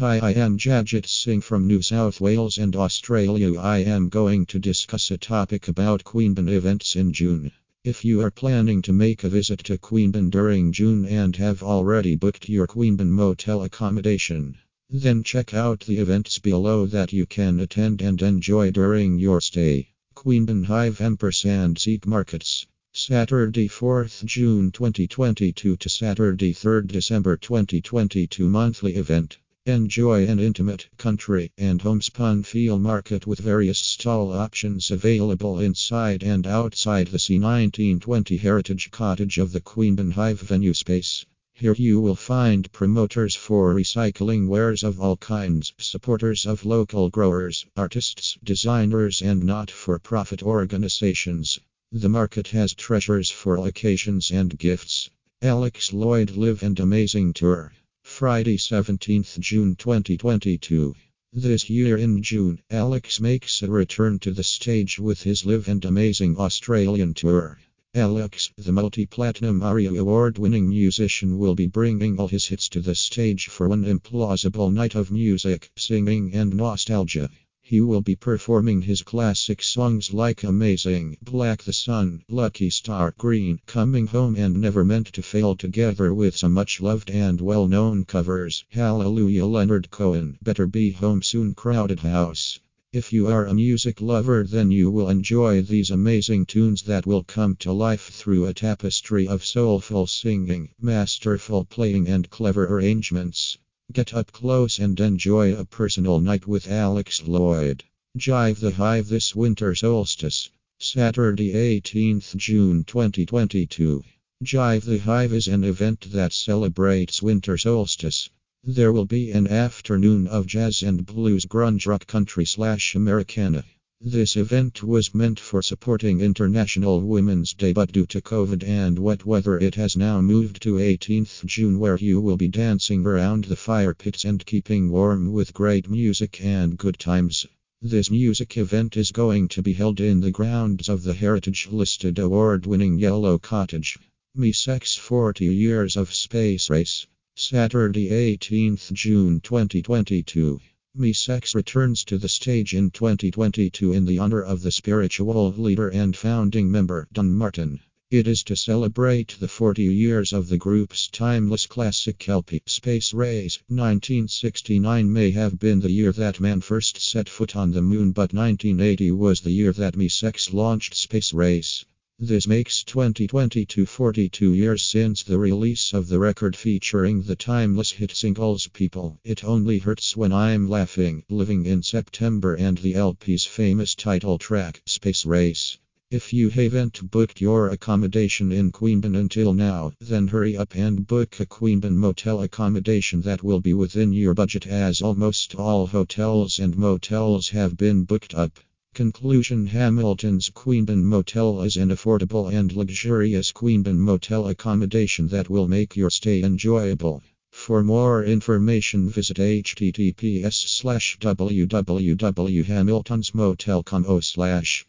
Hi, I am Jajit Singh from New South Wales and Australia. I am going to discuss a topic about Queanbeyan events in June. If you are planning to make a visit to Queanbeyan during June and have already booked your Queanbeyan motel accommodation, then check out the events below that you can attend and enjoy during your stay. Queanbeyan Hive Ampersand Seat Markets. Saturday 4th June 2022 to Saturday 3rd December 2022 monthly event. Enjoy an intimate, country, and homespun feel market with various stall options available inside and outside the C1920 Heritage Cottage of the Queanbeyan Hive venue space. Here you will find promoters for recycling wares of all kinds, supporters of local growers, artists, designers, and not for profit organizations. The market has treasures for occasions and gifts. Alex Lloyd Live and Amazing Tour. Friday, 17th June 2022. This year in June, Alex makes a return to the stage with his Live and Amazing Australian tour. Alex, the multi platinum ARIA award winning musician, will be bringing all his hits to the stage for one implausible night of music, singing, and nostalgia. He will be performing his classic songs like Amazing, Black the Sun, Lucky Star, Green, Coming Home, and Never Meant to Fail, together with some much loved and well known covers Hallelujah, Leonard Cohen, Better Be Home Soon, Crowded House. If you are a music lover, then you will enjoy these amazing tunes that will come to life through a tapestry of soulful singing, masterful playing, and clever arrangements. Get up close and enjoy a personal night with Alex Lloyd. Jive the Hive this winter solstice. Saturday, 18th June 2022. Jive the Hive is an event that celebrates winter solstice. There will be an afternoon of jazz and blues, grunge rock country slash Americana. This event was meant for supporting International Women's Day, but due to COVID and wet weather, it has now moved to 18th June, where you will be dancing around the fire pits and keeping warm with great music and good times. This music event is going to be held in the grounds of the Heritage listed award winning Yellow Cottage. Mi-Sex 40 Years of Space Race. Saturday, 18th June 2022. Mi-Sex returns to the stage in 2022 in the honor of the spiritual leader and founding member, Don Martin. It is to celebrate the 40 years of the group's timeless classic LP, Space Race. 1969 may have been the year that man first set foot on the moon, but 1980 was the year that Mi-Sex launched Space Race. This makes 2022 42 years since the release of the record featuring the timeless hit singles People, It Only Hurts When I'm Laughing, Living in September, and the LP's famous title track, Space Race. If you haven't booked your accommodation in Queanbeyan until now, then hurry up and book a Queanbeyan motel accommodation that will be within your budget as almost all hotels and motels have been booked up. Conclusion Hamilton's Queanbeyan Motel is an affordable and luxurious Queanbeyan motel accommodation that will make your stay enjoyable. For more information visit https www.hamiltonsmotel.com slash